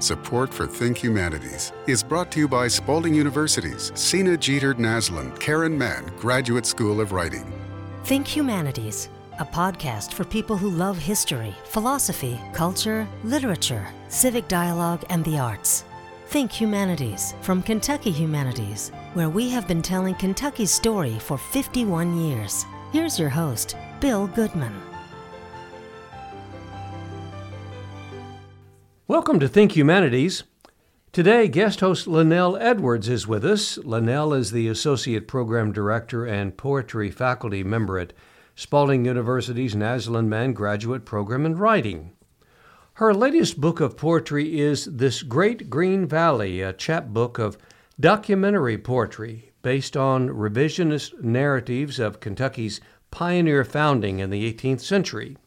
Support for Think Humanities is brought to you by Spalding University's Sena Jeter Naslund Karen Mann Graduate School of Writing. Think Humanities, a podcast for people who love history, philosophy, culture, literature, civic dialogue, and the arts. Think Humanities from Kentucky Humanities, where we have been telling Kentucky's story for 51 years. Here's your host, Bill Goodman. Welcome to Think Humanities. Today, guest host Lynnell Edwards is with us. Lynnell is the Associate Program Director and Poetry Faculty Member at Spalding University's Naslund Mann Graduate Program in Writing. Her latest book of poetry is This Great Green Valley, a chapbook of documentary poetry based on revisionist narratives of Kentucky's pioneer founding in the 18th century.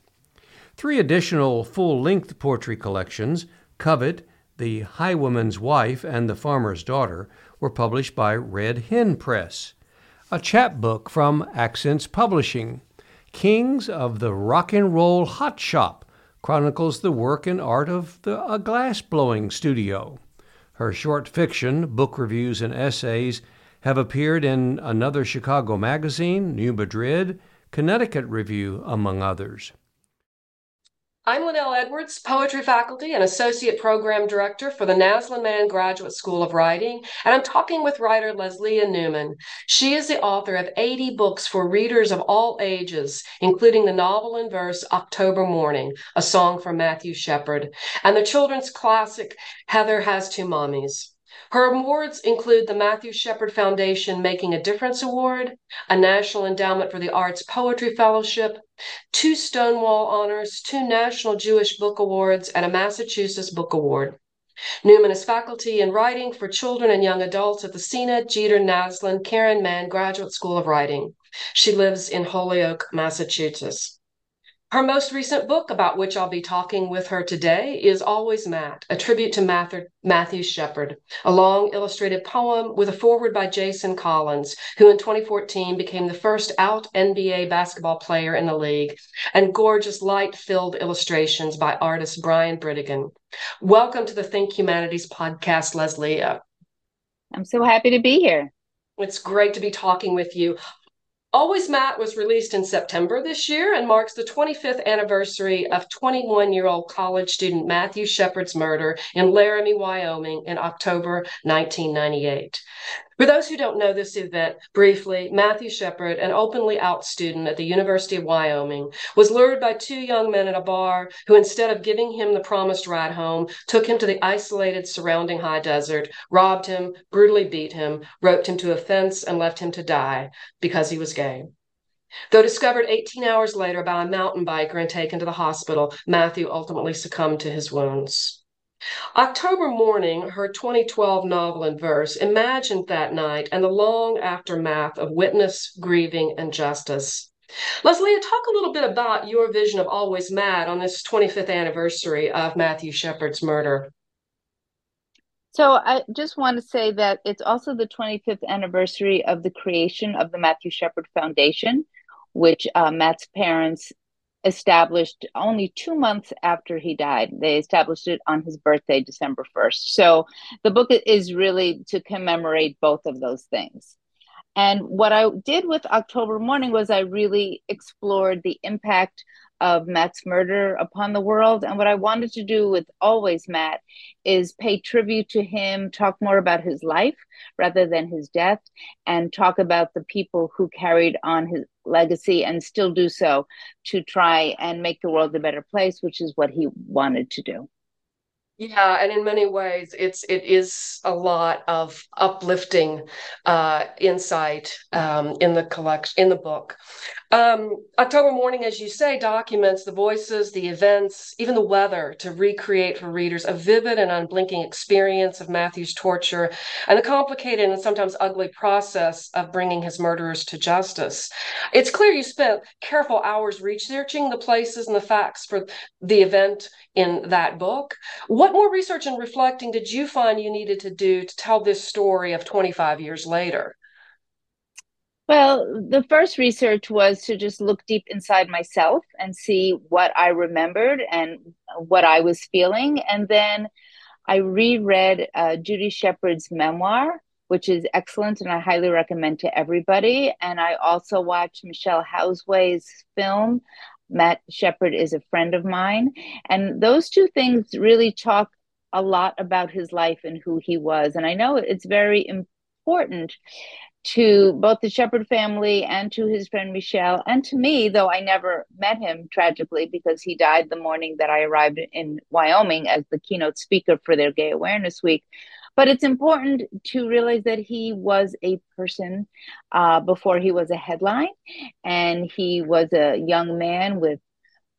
Three additional full length poetry collections, Covet, The Highwayman's Wife, and The Farmer's Daughter, were published by Red Hen Press. A chapbook from Accents Publishing, Kings of the Rock and Roll Hot Shop, chronicles the work and art of the, a glass blowing studio. Her short fiction, book reviews, and essays have appeared in Another Chicago Magazine, New Madrid, Connecticut Review, among others. I'm Lynnell Edwards, Poetry Faculty and Associate Program Director for the Naslund Mann Graduate School of Writing, and I'm talking with writer Lesléa Newman. She is the author of 80 books for readers of all ages, including the novel in verse October Mourning, a song from Matthew Shepard, and the children's classic Heather Has Two Mommies. Her awards include the Matthew Shepard Foundation Making a Difference Award, a National Endowment for the Arts Poetry Fellowship, two Stonewall Honors, two National Jewish Book Awards, and a Massachusetts Book Award. Newman is faculty in writing for children and young adults at the Sena Jeter Naslund Karen Mann Graduate School of Writing. She lives in Holyoke, Massachusetts. Her most recent book, about which I'll be talking with her today, is Always Matt, a tribute to Matthew Shepard, a long illustrated poem with a foreword by Jason Collins, who in 2014 became the first out NBA basketball player in the league, and gorgeous light filled illustrations by artist Brian Britigan. Welcome to the Think Humanities podcast, Lesléa. I'm so happy to be here. It's great to be talking with you. Always Matt was released in September this year and marks the 25th anniversary of 21 year old college student Matthew Shepard's murder in Laramie, Wyoming in October 1998. For those who don't know this event briefly, Matthew Shepard, an openly out student at the University of Wyoming, was lured by two young men at a bar who, instead of giving him the promised ride home, took him to the isolated surrounding high desert, robbed him, brutally beat him, roped him to a fence, and left him to die because he was gay. Though discovered 18 hours later by a mountain biker and taken to the hospital, Matthew ultimately succumbed to his wounds. October Mourning, her 2012 novel in verse, imagined that night and the long aftermath of witness, grieving, and justice. Lesléa, talk a little bit about your vision of Always Matt on this 25th anniversary of Matthew Shepard's murder. So I just want to say that it's also the 25th anniversary of the creation of the Matthew Shepard Foundation, which uh, Matt's parents established only two months after he died. They established it on his birthday, December 1st. So the book is really to commemorate both of those things. And what I did with October Mourning was I really explored the impact of Matt's murder upon the world. And what I wanted to do with Always Matt is pay tribute to him, talk more about his life rather than his death, and talk about the people who carried on his legacy and still do so to try and make the world a better place, which is what he wanted to do. Yeah, and in many ways, it's it is a lot of uplifting uh, insight um, in the collection in the book. Um, October Mourning, as you say, documents the voices, the events, even the weather to recreate for readers a vivid and unblinking experience of Matthew's torture and the complicated and sometimes ugly process of bringing his murderers to justice. It's clear you spent careful hours researching the places and the facts for the event in that book. What more research and reflecting did you find you needed to do to tell this story of 25 years later? Well, the first research was to just look deep inside myself and see what I remembered and what I was feeling. And then I reread uh, Judy Shepard's memoir, which is excellent and I highly recommend to everybody. And I also watched Michelle Josue's film. Matt Shepard is a friend of mine. And those two things really talk a lot about his life and who he was. And I know it's very important to both the Shepard family and to his friend Michelle and to me, though I never met him tragically because he died the morning that I arrived in Wyoming as the keynote speaker for their Gay Awareness Week. But it's important to realize that he was a person uh, before he was a headline, and he was a young man with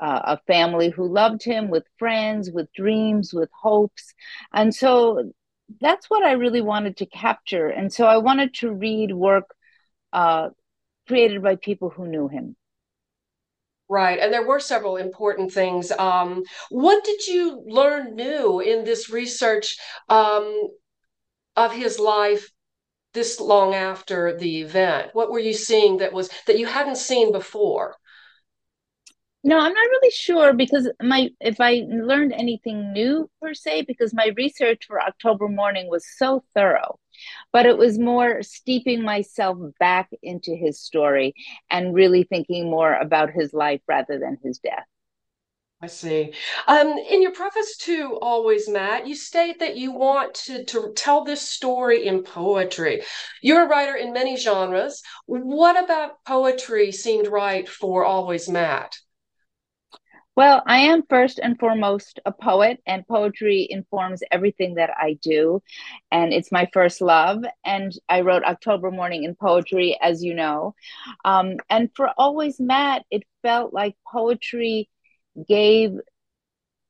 uh, a family who loved him, with friends, with dreams, with hopes. And so that's what I really wanted to capture. And so I wanted to read work uh, created by people who knew him. Right. And there were several important things. Um, what did you learn new in this research um, of his life this long after the event? What were you seeing that was that you hadn't seen before? No, I'm not really sure because my if I learned anything new per se because my research for October Mourning was so thorough. But it was more steeping myself back into his story and really thinking more about his life rather than his death. I see. Um, in your preface to Always Matt, you state that you want to, to tell this story in poetry. You're a writer in many genres. What about poetry seemed right for Always Matt? Well, I am first and foremost a poet, and poetry informs everything that I do. And it's my first love. And I wrote October Mourning in poetry, as you know. Um, and for Always Matt, it felt like poetry gave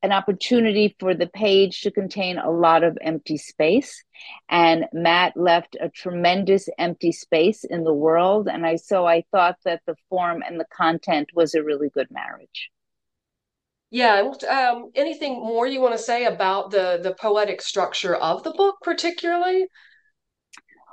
an opportunity for the page to contain a lot of empty space. And Matt left a tremendous empty space in the world. And I so I thought that the form and the content was a really good marriage. Yeah. Um, anything more you want to say about the the poetic structure of the book, particularly?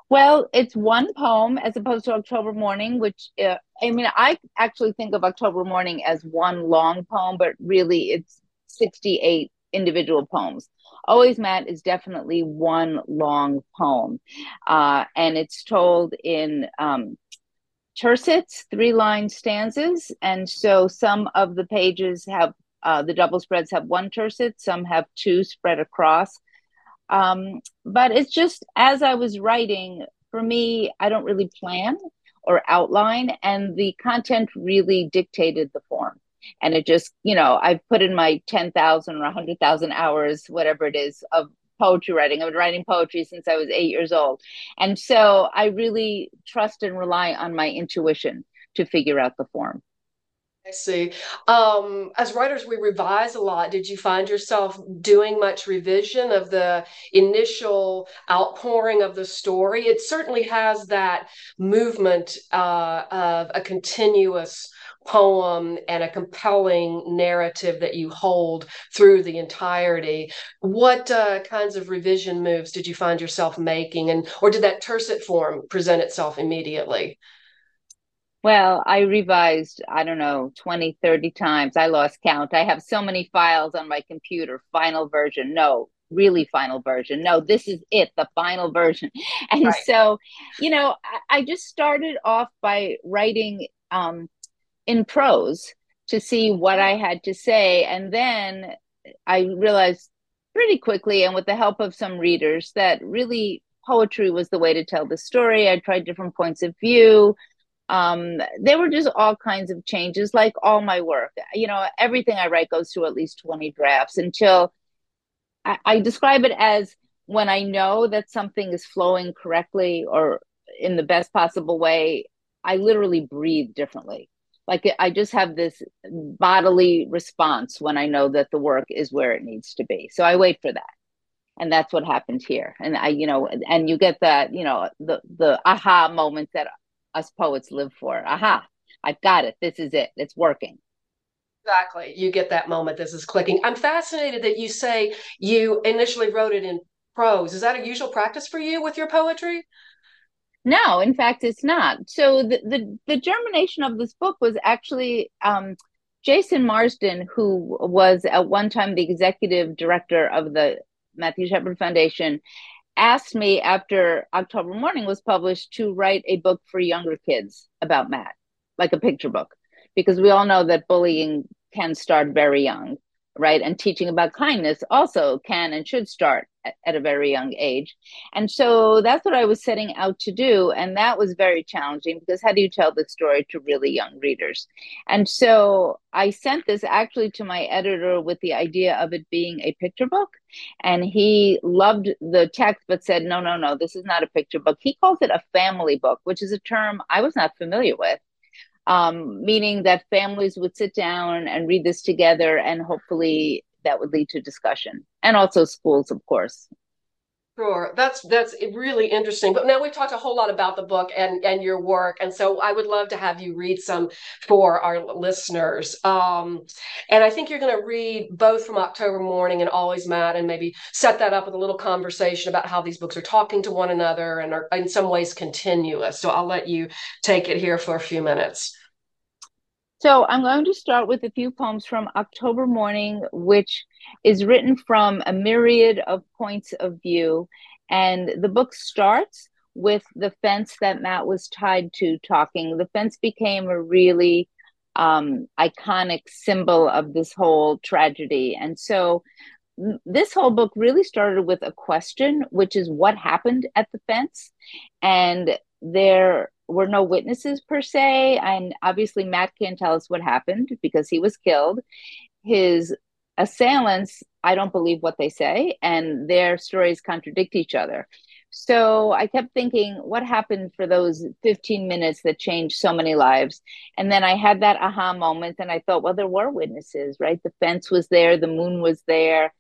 Well, it's one poem as opposed to October Mourning, which uh, I mean, I actually think of October Mourning as one long poem, but really it's 68 individual poems. Always Matt is definitely one long poem. Uh, and it's told in um, tercets, three line stanzas. And so some of the pages have uh, the double spreads have one tercet, some have two spread across. Um, but it's just as I was writing, for me, I don't really plan or outline, and the content really dictated the form. And it just, you know, I've put in my 10,000 or 100,000 hours, whatever it is, of poetry writing. I've been writing poetry since I was eight years old. And so I really trust and rely on my intuition to figure out the form. I see. Um, as writers, we revise a lot. Did you find yourself doing much revision of the initial outpouring of the story? It certainly has that movement uh, of a continuous poem and a compelling narrative that you hold through the entirety. What uh, kinds of revision moves did you find yourself making, and or did that tercet form present itself immediately? Well, I revised, I don't know, 20, 30 times. I lost count. I have so many files on my computer. Final version. No, really final version. No, this is it, the final version. And right. so, you know, I, I, just started off by writing um, in prose to see what I had to say. And then I realized pretty quickly, and with the help of some readers, that really poetry was the way to tell the story. I tried different points of view um, there were just all kinds of changes like all my work. You know everything i write goes through at least 20 drafts until I, I, describe it as when i know that something is flowing correctly or in the best possible way i literally breathe differently. Like i just have this bodily response when i know that the work is where it needs to be. So i wait for that. And that's what happened here. And i you know and you get that you know the the aha moment that us poets live for. Aha, I've got it. This is it. It's working. Exactly. You get that moment. This is clicking. I'm fascinated that you say you initially wrote it in prose. Is that a usual practice for you with your poetry? No, in fact, it's not. So the the, the germination of this book was actually um, Jason Marsden, who was at one time the executive director of the Matthew Shepard Foundation asked me after October Mourning was published to write a book for younger kids about Matt, like a picture book, because we all know that bullying can start very young right? And teaching about kindness also can and should start at, at, a very young age. And so that's what I was setting out to do. And that was very challenging because how do you tell the story to really young readers? And so I sent this actually to my editor with the idea of it being a picture book. And he loved the text, but said, no, no, no, this is not a picture book. He calls it a family book, which is a term I was not familiar with um, meaning that families would sit down and read this together, and hopefully that would lead to discussion, and also schools, of course. Sure, that's that's really interesting. But now we've talked a whole lot about the book and and your work, and so I would love to have you read some for our listeners. Um, and I think you're going to read both from October Mourning and Always Matt, and maybe set that up with a little conversation about how these books are talking to one another and are in some ways continuous. So I'll let you take it here for a few minutes. So I'm going to start with a few poems from October Mourning, which is written from a myriad of points of view. And the book starts with the fence that Matt was tied to talking. The fence became a really um, iconic symbol of this whole tragedy. And so this whole book really started with a question, which is what happened at the fence. And there were no witnesses per se. And obviously, Matt can't tell us what happened because he was killed. His assailants, I don't believe what they say, and their stories contradict each other. So I kept thinking, what happened for those 15 minutes that changed so many lives? And then I had that aha moment, and I thought, well, there were witnesses, right? The fence was there, the moon was there,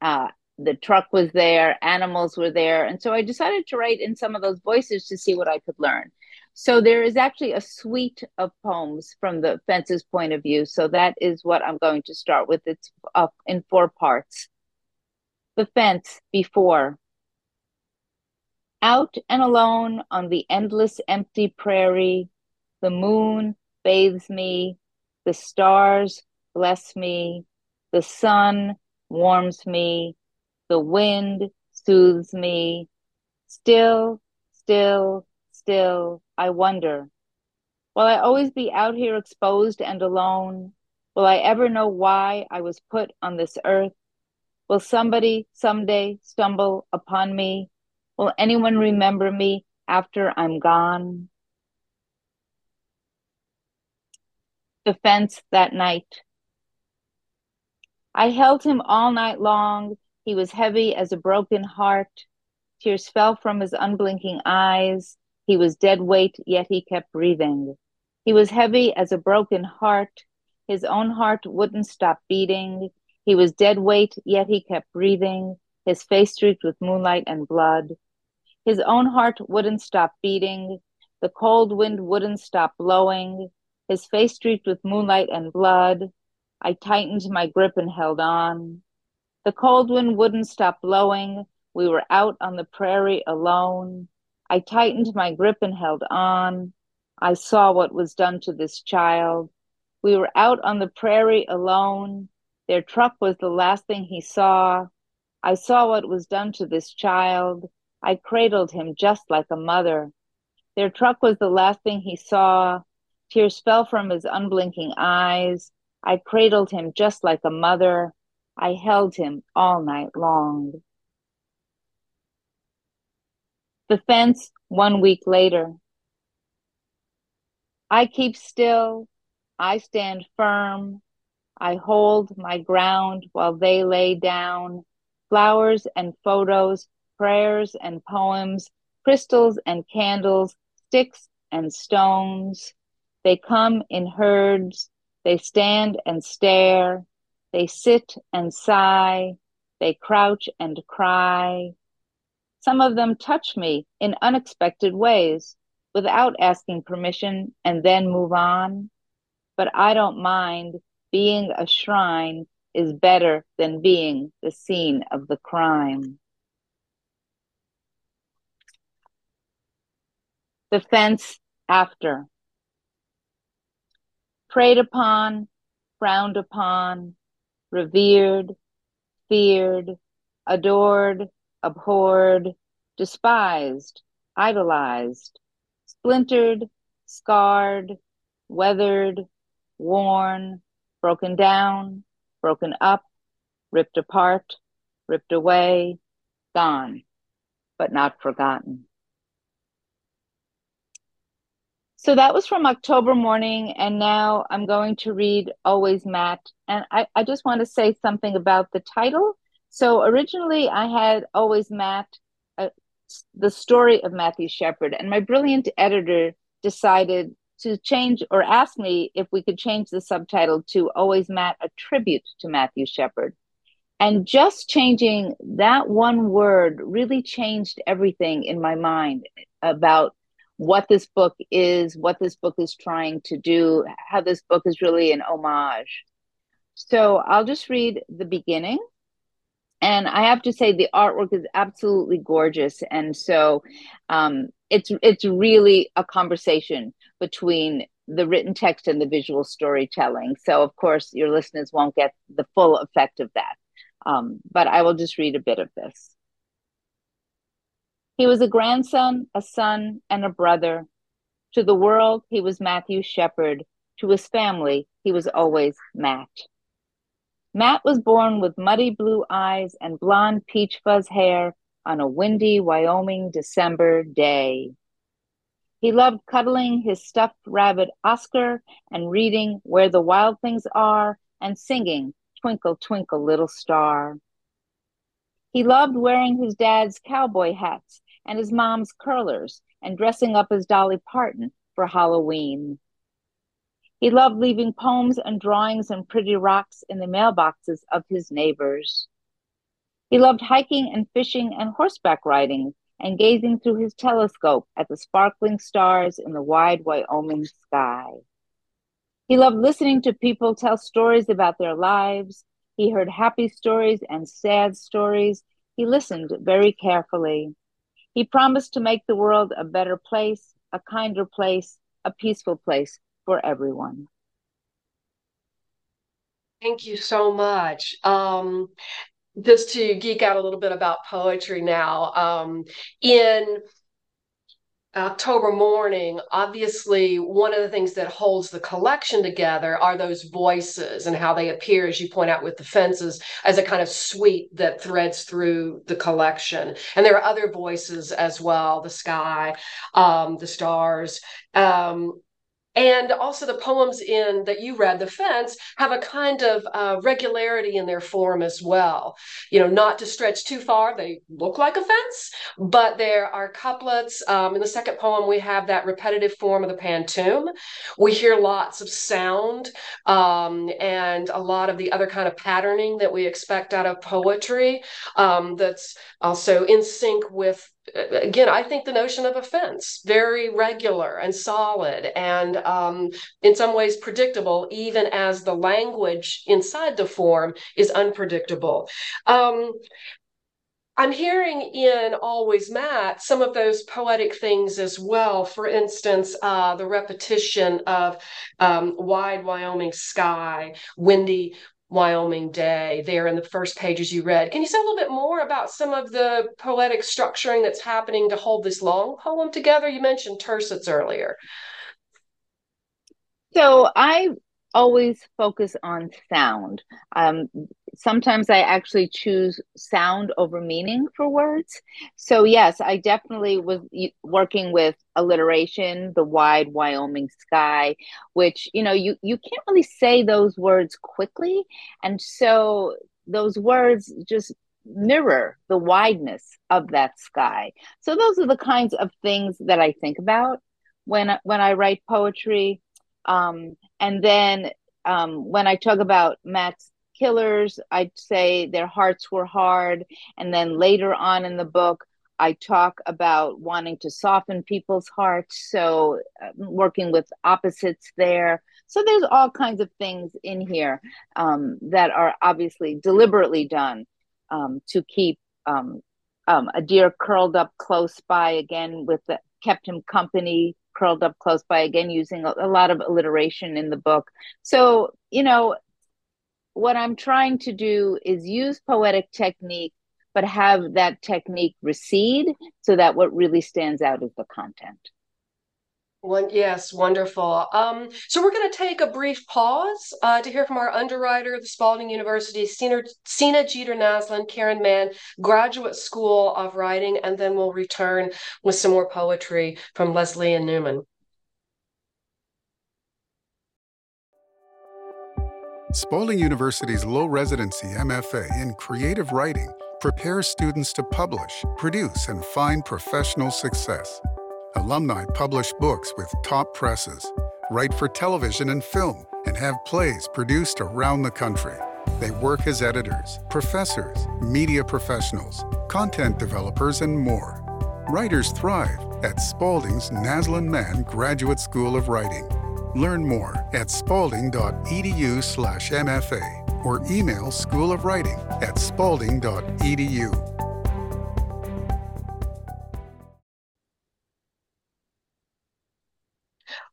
uh, the truck was there, animals were there. And so I decided to write in some of those voices to see what I could learn. So there is actually a suite of poems from the fence's point of view. So that is what I'm going to start with. It's up in four parts. The fence before. Out and alone on the endless empty prairie, the moon bathes me, the stars bless me, the sun warms me, the wind soothes me. Still, still, still, I wonder, will I always be out here exposed and alone? Will I ever know why I was put on this earth? Will somebody someday stumble upon me? Will anyone remember me after I'm gone? The fence that night. I held him all night long. He was heavy as a broken heart. Tears fell from his unblinking eyes. He was dead weight, yet he kept breathing. He was heavy as a broken heart. His own heart wouldn't stop beating. He was dead weight, yet he kept breathing, his face streaked with moonlight and blood. His own heart wouldn't stop beating. The cold wind wouldn't stop blowing, his face streaked with moonlight and blood. I tightened my grip and held on. The cold wind wouldn't stop blowing. We were out on the prairie alone. I tightened my grip and held on. I saw what was done to this child. We were out on the prairie alone. Their truck was the last thing he saw. I saw what was done to this child. I cradled him just like a mother. Their truck was the last thing he saw. Tears fell from his unblinking eyes. I cradled him just like a mother. I held him all night long. The fence one week later. I keep still. I stand firm. I hold my ground while they lay down. Flowers and photos, prayers and poems, crystals and candles, sticks and stones. They come in herds. They stand and stare. They sit and sigh. They crouch and cry. Some of them touch me in unexpected ways without asking permission and then move on. But I don't mind. Being a shrine is better than being the scene of the crime. The fence after. Preyed upon, frowned upon, revered, feared, adored, abhorred, despised, idolized, splintered, scarred, weathered, worn, broken down, broken up, ripped apart, ripped away, gone, but not forgotten. So that was from October Mourning, and now I'm going to read Always Matt. And I, I just want to say something about the title. So originally I had Always Matt, uh, the story of Matthew Shepard, and my brilliant editor decided to change or ask me if we could change the subtitle to Always Matt, a tribute to Matthew Shepard. And just changing that one word really changed everything in my mind about what this book is, what this book is trying to do, how this book is really an homage. So I'll just read the beginning. And I have to say the artwork is absolutely gorgeous. And so um, it's it's really a conversation between the written text and the visual storytelling. So of course your listeners won't get the full effect of that. Um, but I will just read a bit of this. He was a grandson, a son, and a brother. To the world, he was Matthew Shepard. To his family, he was always Matt. Matt was born with muddy blue eyes and blonde peach fuzz hair on a windy Wyoming December day. He loved cuddling his stuffed rabbit Oscar and reading Where the Wild Things Are and singing Twinkle, Twinkle, Little Star. He loved wearing his dad's cowboy hats and his mom's curlers and dressing up as Dolly Parton for Halloween. He loved leaving poems and drawings and pretty rocks in the mailboxes of his neighbors. He loved hiking and fishing and horseback riding and gazing through his telescope at the sparkling stars in the wide Wyoming sky. He loved listening to people tell stories about their lives. He heard happy stories and sad stories. He listened very carefully. He promised to make the world a better place, a kinder place, a peaceful place for everyone. Thank you so much. Um, just to geek out a little bit about poetry now, um, in October Mourning, obviously, one of the things that holds the collection together are those voices and how they appear, as you point out with the fences, as a kind of suite that threads through the collection. And there are other voices as well the sky, um, the stars. Um, and also the poems in that you read the fence have a kind of uh, regularity in their form as well. You know not to stretch too far they look like a fence but there are couplets. Um, in the second poem we have that repetitive form of the pantoum we hear lots of sound um, and a lot of the other kind of patterning that we expect out of poetry um, that's also in sync with again, I think the notion of offense very regular and solid, and um, in some ways predictable, even as the language inside the form is unpredictable. Um, I'm hearing in Always Matt some of those poetic things as well. For instance, uh, the repetition of um, wide Wyoming sky, windy Wyoming Day there in the first pages you read. Can you say a little bit more about some of the poetic structuring that's happening to hold this long poem together? You mentioned tercets earlier. So I always focus on sound. Um, sometimes I actually choose sound over meaning for words. So, yes, I definitely was working with alliteration, the wide Wyoming sky, which, you know, you, you can't really say those words quickly. And so those words just mirror the wideness of that sky. So those are the kinds of things that I think about when when I write poetry. Um, and then um, when I talk about Matt's killers, I'd say their hearts were hard. And then later on in the book, I talk about wanting to soften people's hearts. So, uh, working with opposites there. So, there's all kinds of things in here um, that are obviously deliberately done um, to keep um, um a deer curled up close by again with the kept him company curled up close by again using a, a lot of alliteration in the book so you know what i'm trying to do is use poetic technique but have that technique recede so that what really stands out is the content. One, yes, wonderful. Um, so we're going to take a brief pause uh, to hear from our underwriter the Spalding University, Sena, Sena Jeter Naslund, Karen Mann, Graduate School of Writing, and then we'll return with some more poetry from Lesléa Newman. Spalding University's low residency MFA in creative writing prepares students to publish, produce, and find professional success. Alumni publish books with top presses, write for television and film, and have plays produced around the country. They work as editors, professors, media professionals, content developers, and more. Writers thrive at Spalding's Naslund Mann Graduate School of Writing. Learn more at spalding.edu/mfa or email School of Writing at spalding.edu.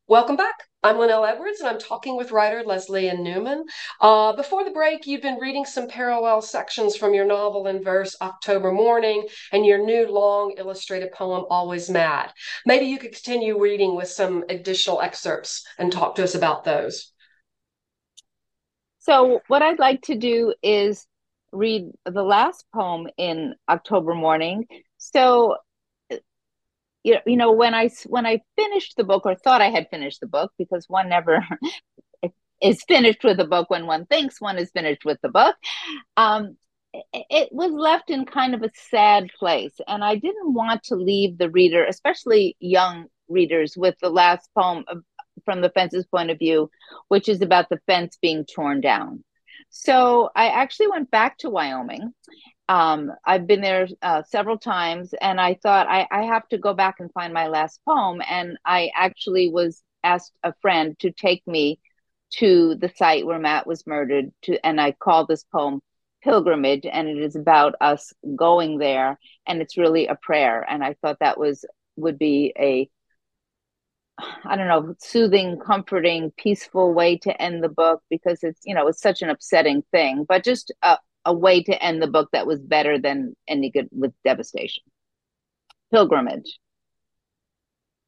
Welcome back. I'm Lynnell Edwards, and I'm talking with writer Lesléa Newman. Uh, before the break, you've been reading some parallel sections from your novel in verse October Mourning and your new long illustrated poem Always Matt. Maybe you could continue reading with some additional excerpts and talk to us about those. So, what I'd like to do is read the last poem in October Mourning. So, you know, you know when I when I finished the book or thought I had finished the book because one never is finished with a book when one thinks one is finished with the book. Um, it was left in kind of a sad place, and I didn't want to leave the reader, especially young readers, with the last poem from the fence's point of view, which is about the fence being torn down. So I actually went back to Wyoming um, I've been there uh, several times, and I thought I, I have to go back and find my last poem. And I actually was asked a friend to take me to the site where Matt was murdered. To and I call this poem "Pilgrimage," and it is about us going there, and it's really a prayer. And I thought that was would be a I don't know, soothing, comforting, peaceful way to end the book because it's, you know, it's such an upsetting thing, but just a way to end the book that was better than ending it with devastation. Pilgrimage.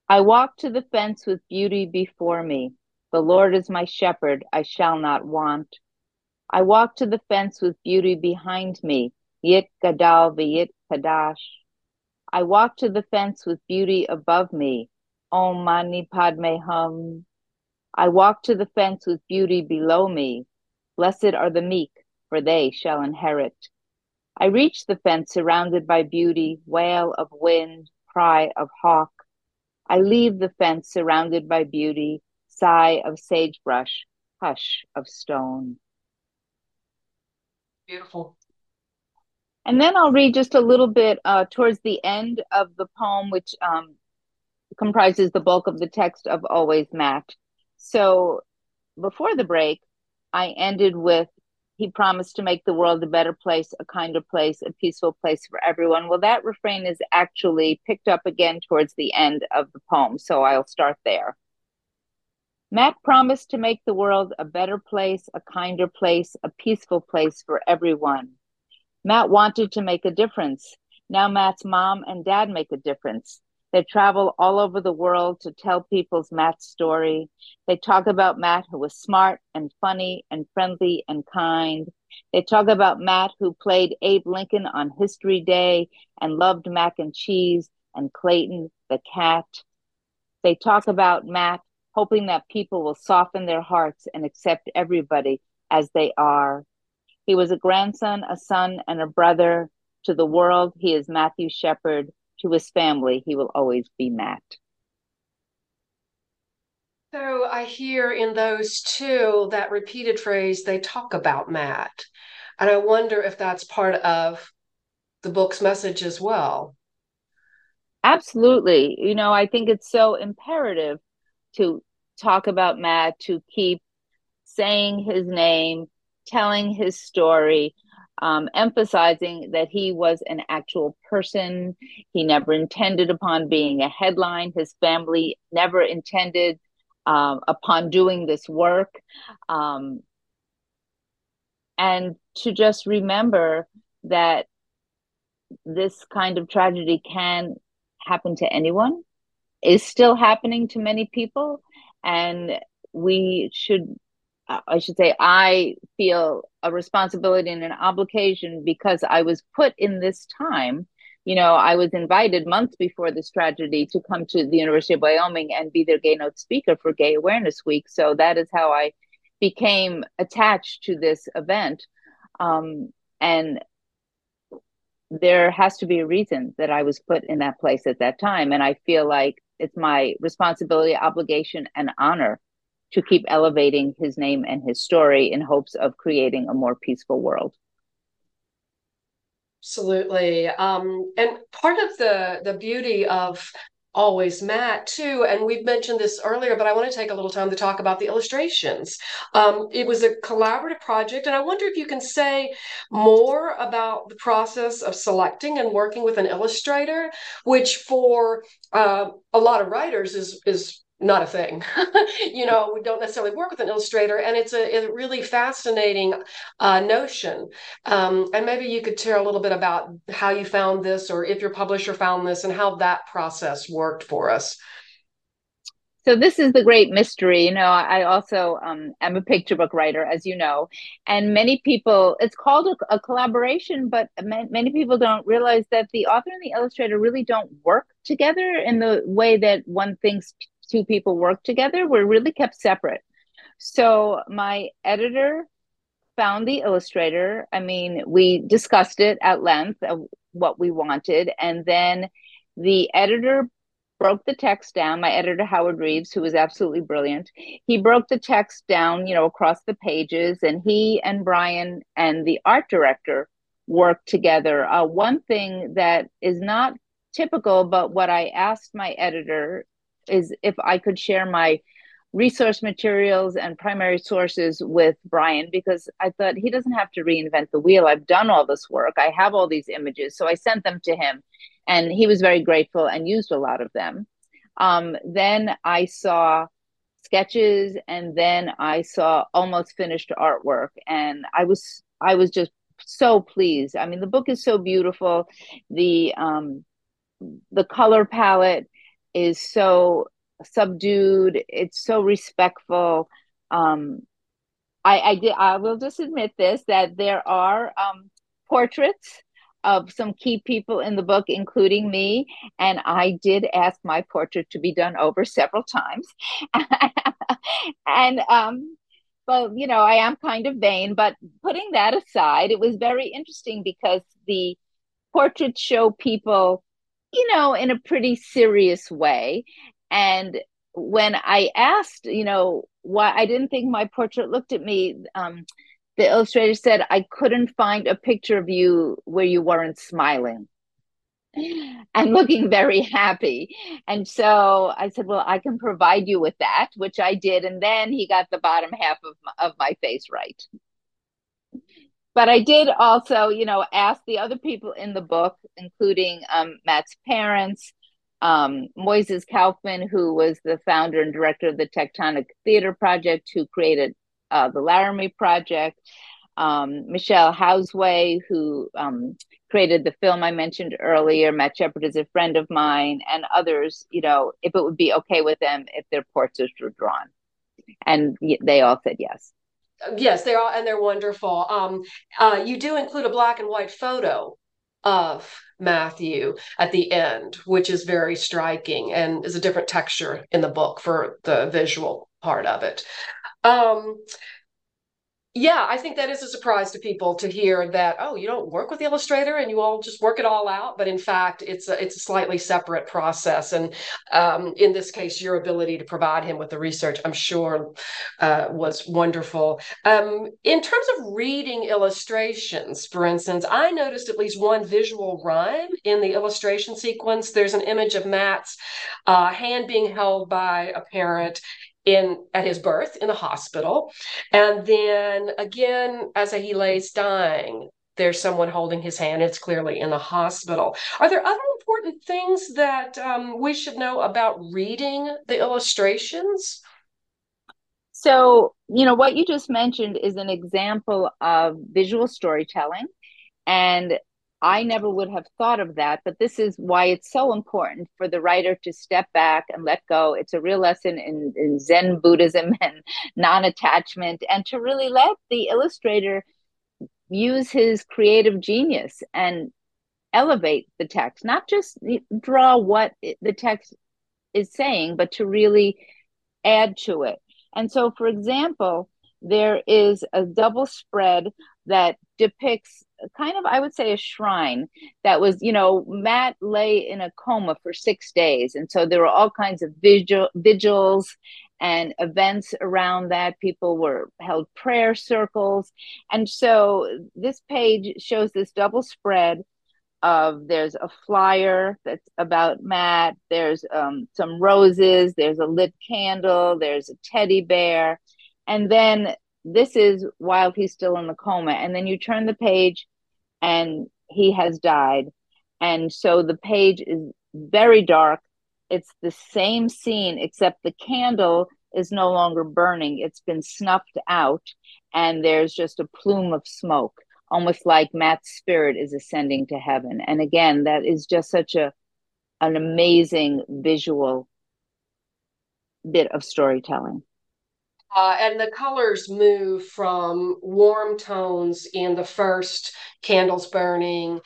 I walk to the fence with beauty before me. The Lord is my shepherd, I shall not want. I walk to the fence with beauty behind me. Yit gadal v'yit kadash. I walk to the fence with beauty above me. Om mani padme hum. I walk to the fence with beauty below me. Blessed are the meek, for they shall inherit. I reach the fence surrounded by beauty, wail of wind, cry of hawk. I leave the fence surrounded by beauty, sigh of sagebrush, hush of stone. Beautiful. And then I'll read just a little bit uh, towards the end of the poem, which um, comprises the bulk of the text of Always Matt. So before the break, I ended with he promised to make the world a better place, a kinder place, a peaceful place for everyone. Well, that refrain is actually picked up again towards the end of the poem, so I'll start there. Matt promised to make the world a better place, a kinder place, a peaceful place for everyone. Matt wanted to make a difference. Now Matt's mom and dad make a difference. They travel all over the world to tell people's Matt's story. They talk about Matt, who was smart and funny and friendly and kind. They talk about Matt, who played Abe Lincoln on History Day and loved mac and cheese and Clayton the cat. They talk about Matt, hoping that people will soften their hearts and accept everybody as they are. He was a grandson, a son, and a brother. To the world, he is Matthew Shepard to his family, he will always be Matt. So I hear in those two that repeated phrase, they talk about Matt. And I wonder if that's part of the book's message as well. Absolutely. You know, I think it's so imperative to talk about Matt, to keep saying his name, telling his story, um, emphasizing that he was an actual person. He never intended upon being a headline. His family never intended um, upon doing this work. Um, and to just remember that this kind of tragedy can happen to anyone, is still happening to many people, and we should I should say, I feel a responsibility and an obligation because I was put in this time. You know, I was invited months before this tragedy to come to the University of Wyoming and be their gay note speaker for Gay Awareness Week. So that is how I became attached to this event. Um, and there has to be a reason that I was put in that place at that time. And I feel like it's my responsibility, obligation, and honor to keep elevating his name and his story in hopes of creating a more peaceful world. Absolutely. Um, and part of the the beauty of always Matt too, and we've mentioned this earlier, but I want to take a little time to talk about the illustrations. Um, it was a collaborative project, and I wonder if you can say more about the process of selecting and working with an illustrator, which for uh, a lot of writers is is not a thing. you know, we don't necessarily work with an illustrator, and it's a, a really fascinating uh, notion. Um, and maybe you could share a little bit about how you found this, or if your publisher found this, and how that process worked for us. So this is the great mystery. You know, I also um, am a picture book writer, as you know, and many people. It's called a, a collaboration, but many people don't realize that the author and the illustrator really don't work together in the way that one thinks two people work together were really kept separate. So my editor found the illustrator. I mean, we discussed it at length of what we wanted. And then the editor broke the text down. My editor, Howard Reeves, who was absolutely brilliant, he broke the text down, you know, across the pages. And he and Brian and the art director worked together. Uh, one thing that is not typical, but what I asked my editor is if I could share my resource materials and primary sources with Brian because I thought he doesn't have to reinvent the wheel. I've done all this work. I have all these images. So I sent them to him and he was very grateful and used a lot of them. Um, then I saw sketches and then I saw almost finished artwork and I was I was just so pleased. I mean the book is so beautiful. The um the color palette is so subdued. It's so respectful. Um, I, I did. I will just admit this that there are um, portraits of some key people in the book, including me, and I did ask my portrait to be done over several times. and um, well, you know, I am kind of vain, but putting that aside, it was very interesting because the portraits show people you know, in a pretty serious way. And when I asked, you know, why I didn't think my portrait looked at me, um, the illustrator said, I couldn't find a picture of you where you weren't smiling and looking very happy. And so I said, Well, I can provide you with that, which I did. And then he got the bottom half of my, of my face right but I did also, you know, ask the other people in the book, including um, Matt's parents, um, Moises Kaufman, who was the founder and director of the Tectonic Theater Project, who created uh, the Laramie Project, um, Michelle Josue, who um, created the film I mentioned earlier. Matt Shepard is a friend of mine, and others, you know, if it would be okay with them if their portraits were drawn. And they all said yes. Yes, they are, and they're wonderful. Um, uh, you do include a black and white photo of Matthew at the end, which is very striking and is a different texture in the book for the visual part of it. Um, yeah, I think that is a surprise to people to hear that. Oh, you don't work with the illustrator, and you all just work it all out. But in fact, it's a, it's a slightly separate process. And um, in this case, your ability to provide him with the research, I'm sure, uh, was wonderful. Um, in terms of reading illustrations, for instance, I noticed at least one visual rhyme in the illustration sequence. There's an image of Matt's uh, hand being held by a parent in at his birth in the hospital. And then again as he lays dying there's someone holding his hand. It's clearly in the hospital. Are there other important things that um, we should know about reading the illustrations? So you know what you just mentioned is an example of visual storytelling. And I never would have thought of that, but this is why it's so important for the writer to step back and let go. It's a real lesson in, in Zen Buddhism and non attachment, and to really let the illustrator use his creative genius and elevate the text, not just draw what the text is saying, but to really add to it. And so, for example, there is a double spread that depicts kind of, I would say, a shrine that was, you know, Matt lay in a coma for six days. And so there were all kinds of vigil, vigils and events around that. People were held prayer circles. And so this page shows this double spread of there's a flyer that's about Matt, there's um, some roses, there's a lit candle, there's a teddy bear. And then this is while he's still in the coma. And then you turn the page and he has died. And so the page is very dark. It's the same scene, except the candle is no longer burning. It's been snuffed out, and there's just a plume of smoke, almost like Matt's spirit is ascending to heaven. And again, that is just such a an amazing visual bit of storytelling. Uh, and the colors move from warm tones in the first candles burning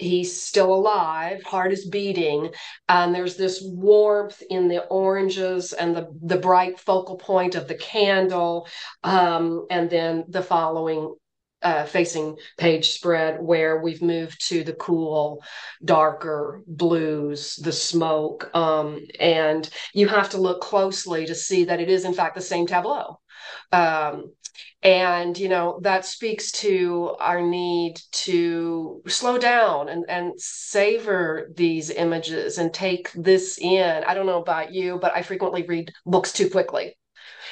he's still alive heart is beating and there's this warmth in the oranges and the the bright focal point of the candle um, and then the following uh, facing page spread where we've moved to the cool, darker blues, the smoke. Um, and you have to look closely to see that it is, in fact, the same tableau. Um, and you know that speaks to our need to slow down and, and savor these images and take this in i don't know about you but i frequently read books too quickly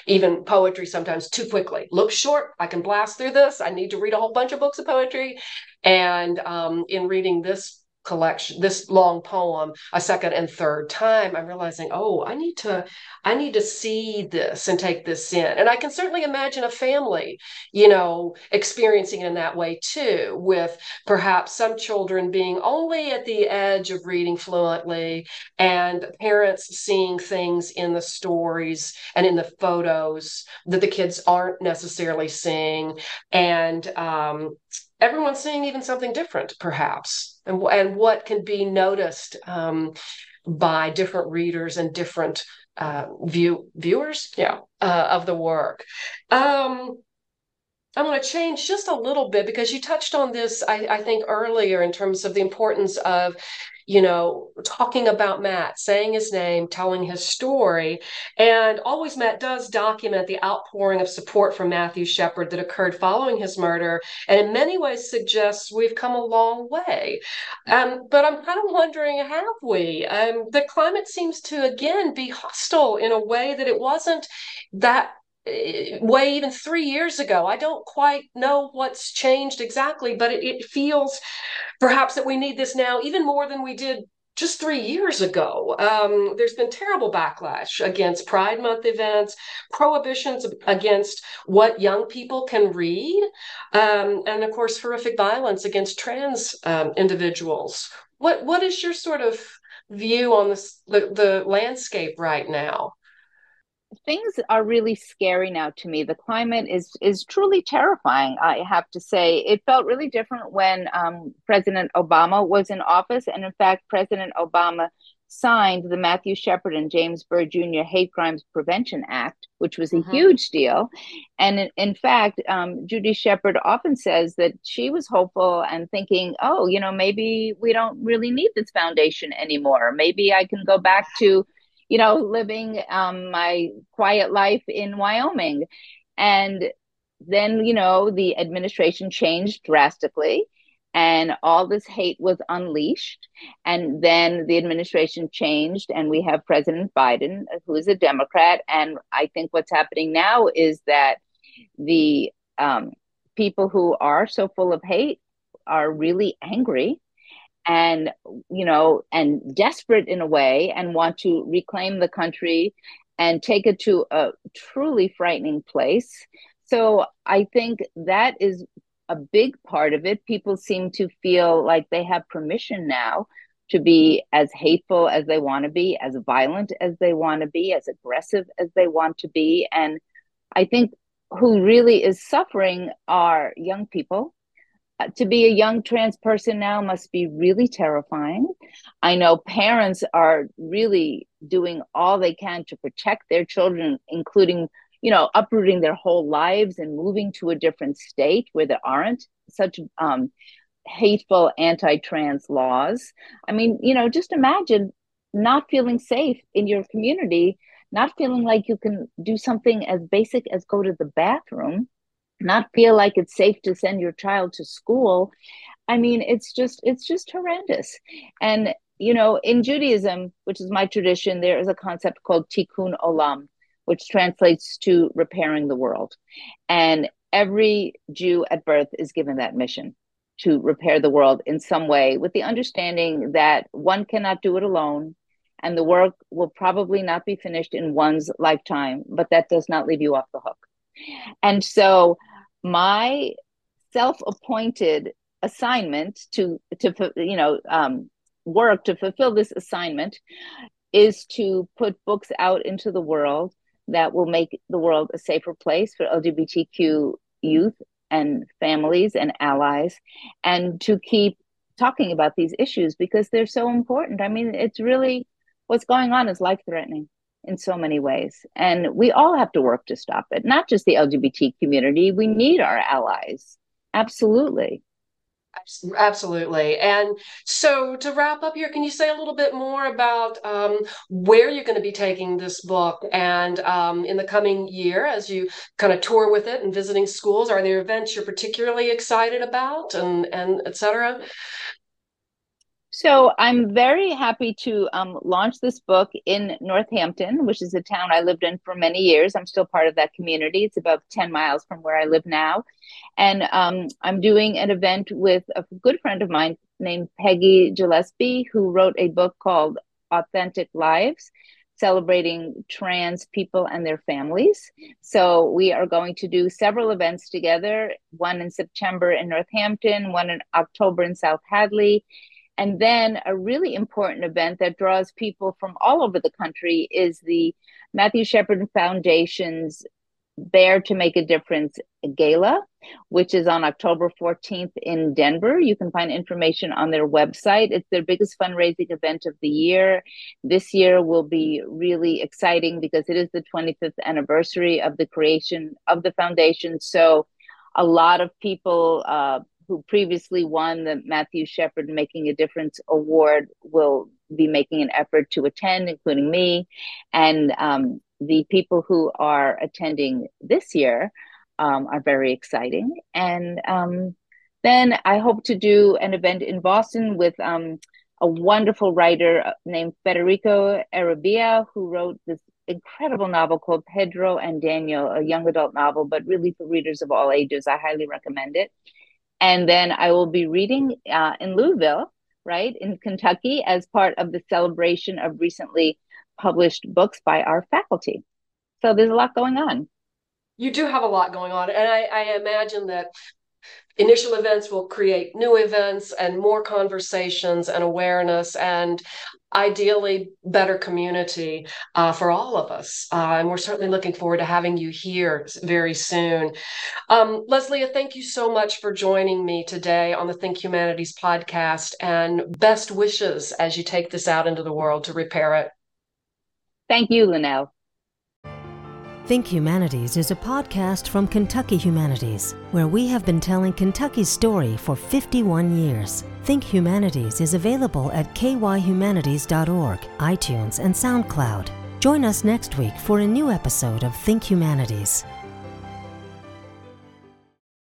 even poetry sometimes too quickly. Looks short. I can blast through this. I need to read a whole bunch of books of poetry. And um, in reading this collection this long poem a second and third time i'm realizing oh i need to i need to see this and take this in. And i can certainly imagine a family you know experiencing it in that way too with perhaps some children being only at the edge of reading fluently and parents seeing things in the stories and in the photos that the kids aren't necessarily seeing. And um, everyone's seeing even something different, perhaps, and, and what can be noticed um, by different readers and different uh, view viewers, yeah, uh, of the work. Um, I'm going to change just a little bit because you touched on this, I, I think, earlier in terms of the importance of you know, talking about Matt, saying his name, telling his story. And always Matt does document the outpouring of support from Matthew Shepard that occurred following his murder, and in many ways suggests we've come a long way. Um, but I'm kind of wondering, have we? Um, the climate seems to again be hostile in a way that it wasn't that way even three years ago. I don't quite know what's changed exactly, but it, it, feels perhaps that we need this now even more than we did just three years ago. Um, there's been terrible backlash against Pride Month events, prohibitions against what young people can read, um, and of course, horrific violence against trans um, individuals. What what is your sort of view on this the, the landscape right now? Things are really scary now to me. The climate is is truly terrifying. I have to say, it felt really different when um, President Obama was in office, and in fact, President Obama signed the Matthew Shepard and James Byrd Jr. Hate Crimes Prevention Act, which was a mm-hmm. huge deal. And in, in fact, um, Judy Shepard often says that she was hopeful and thinking, oh, you know, maybe we don't really need this foundation anymore. Maybe I can go back to you know, living um, my quiet life in Wyoming. And then, you know, the administration changed drastically and all this hate was unleashed. And then the administration changed, and we have President Biden, who is a Democrat. And I think what's happening now is that the um, people who are so full of hate are really angry and you know and desperate in a way and want to reclaim the country and take it to a truly frightening place so i think that is a big part of it. People seem to feel like they have permission now to be as hateful as they want to be, as violent as they want to be, as aggressive as they want to be. And I think who really is suffering are young people. To be a young trans person now must be really terrifying. I know parents are really doing all they can to protect their children, including, you know, uprooting their whole lives and moving to a different state where there aren't such um, hateful anti-trans laws. I mean, you know, just imagine not feeling safe in your community, not feeling like you can do something as basic as go to the bathroom, not feel like it's safe to send your child to school. I mean, it's just it's just horrendous. And you know, in Judaism, which is my tradition, there is a concept called tikkun olam, which translates to repairing the world. And every Jew at birth is given that mission to repair the world in some way with the understanding that one cannot do it alone and the work will probably not be finished in one's lifetime but that does not leave you off the hook and so my self-appointed assignment to to you know um, work to fulfill this assignment is to put books out into the world that will make the world a safer place for lgbtq youth and families and allies and to keep talking about these issues because they're so important. I mean, it's really what's going on is life threatening in so many ways. And we all have to work to stop it, not just the LGBT community. We need our allies. Absolutely. Absolutely. And so to wrap up here, can you say a little bit more about um, where you're going to be taking this book and um, in the coming year as you kind of tour with it and visiting schools? Are there events you're particularly excited about and, and et cetera? So I'm very happy to um, launch this book in Northampton, which is a town I lived in for many years. I'm still part of that community. It's about 10 miles from where I live now. And um, I'm doing an event with a good friend of mine named Peggy Gillespie, who wrote a book called Authentic Lives celebrating trans people and their families. So we are going to do several events together, one in September in Northampton, one in October in South Hadley, and then a really important event that draws people from all over the country is the Matthew Shepard Foundation's Bear to Make a Difference Gala, which is on October 14th in Denver. You can find information on their website. It's their biggest fundraising event of the year. This year will be really exciting because it is the 25th anniversary of the creation of the foundation. So, a lot of people, uh, who previously won the Matthew Shepard Making a Difference Award, will be making an effort to attend, including me. And um, the people who are attending this year um, are very exciting. And um, then I hope to do an event in Boston with um, a wonderful writer named Federico Erebia, who wrote this incredible novel called Pedro and Daniel, a young adult novel, but really for readers of all ages. I highly recommend it. And then I will be reading uh, in Louisville, right, in Kentucky, as part of the celebration of recently published books by our faculty. So there's a lot going on. You do have a lot going on. And I, I imagine that initial events will create new events and more conversations and awareness and ideally better community uh, for all of us. Uh, and we're certainly looking forward to having you here very soon. Um, Lesléa, thank you so much for joining me today on the Think Humanities podcast and best wishes as you take this out into the world to repair it. Thank you, Lynnell. Think Humanities is a podcast from Kentucky Humanities, where we have been telling Kentucky's story for 51 years. Think Humanities is available at kyhumanities.org, iTunes, and SoundCloud. Join us next week for a new episode of Think Humanities.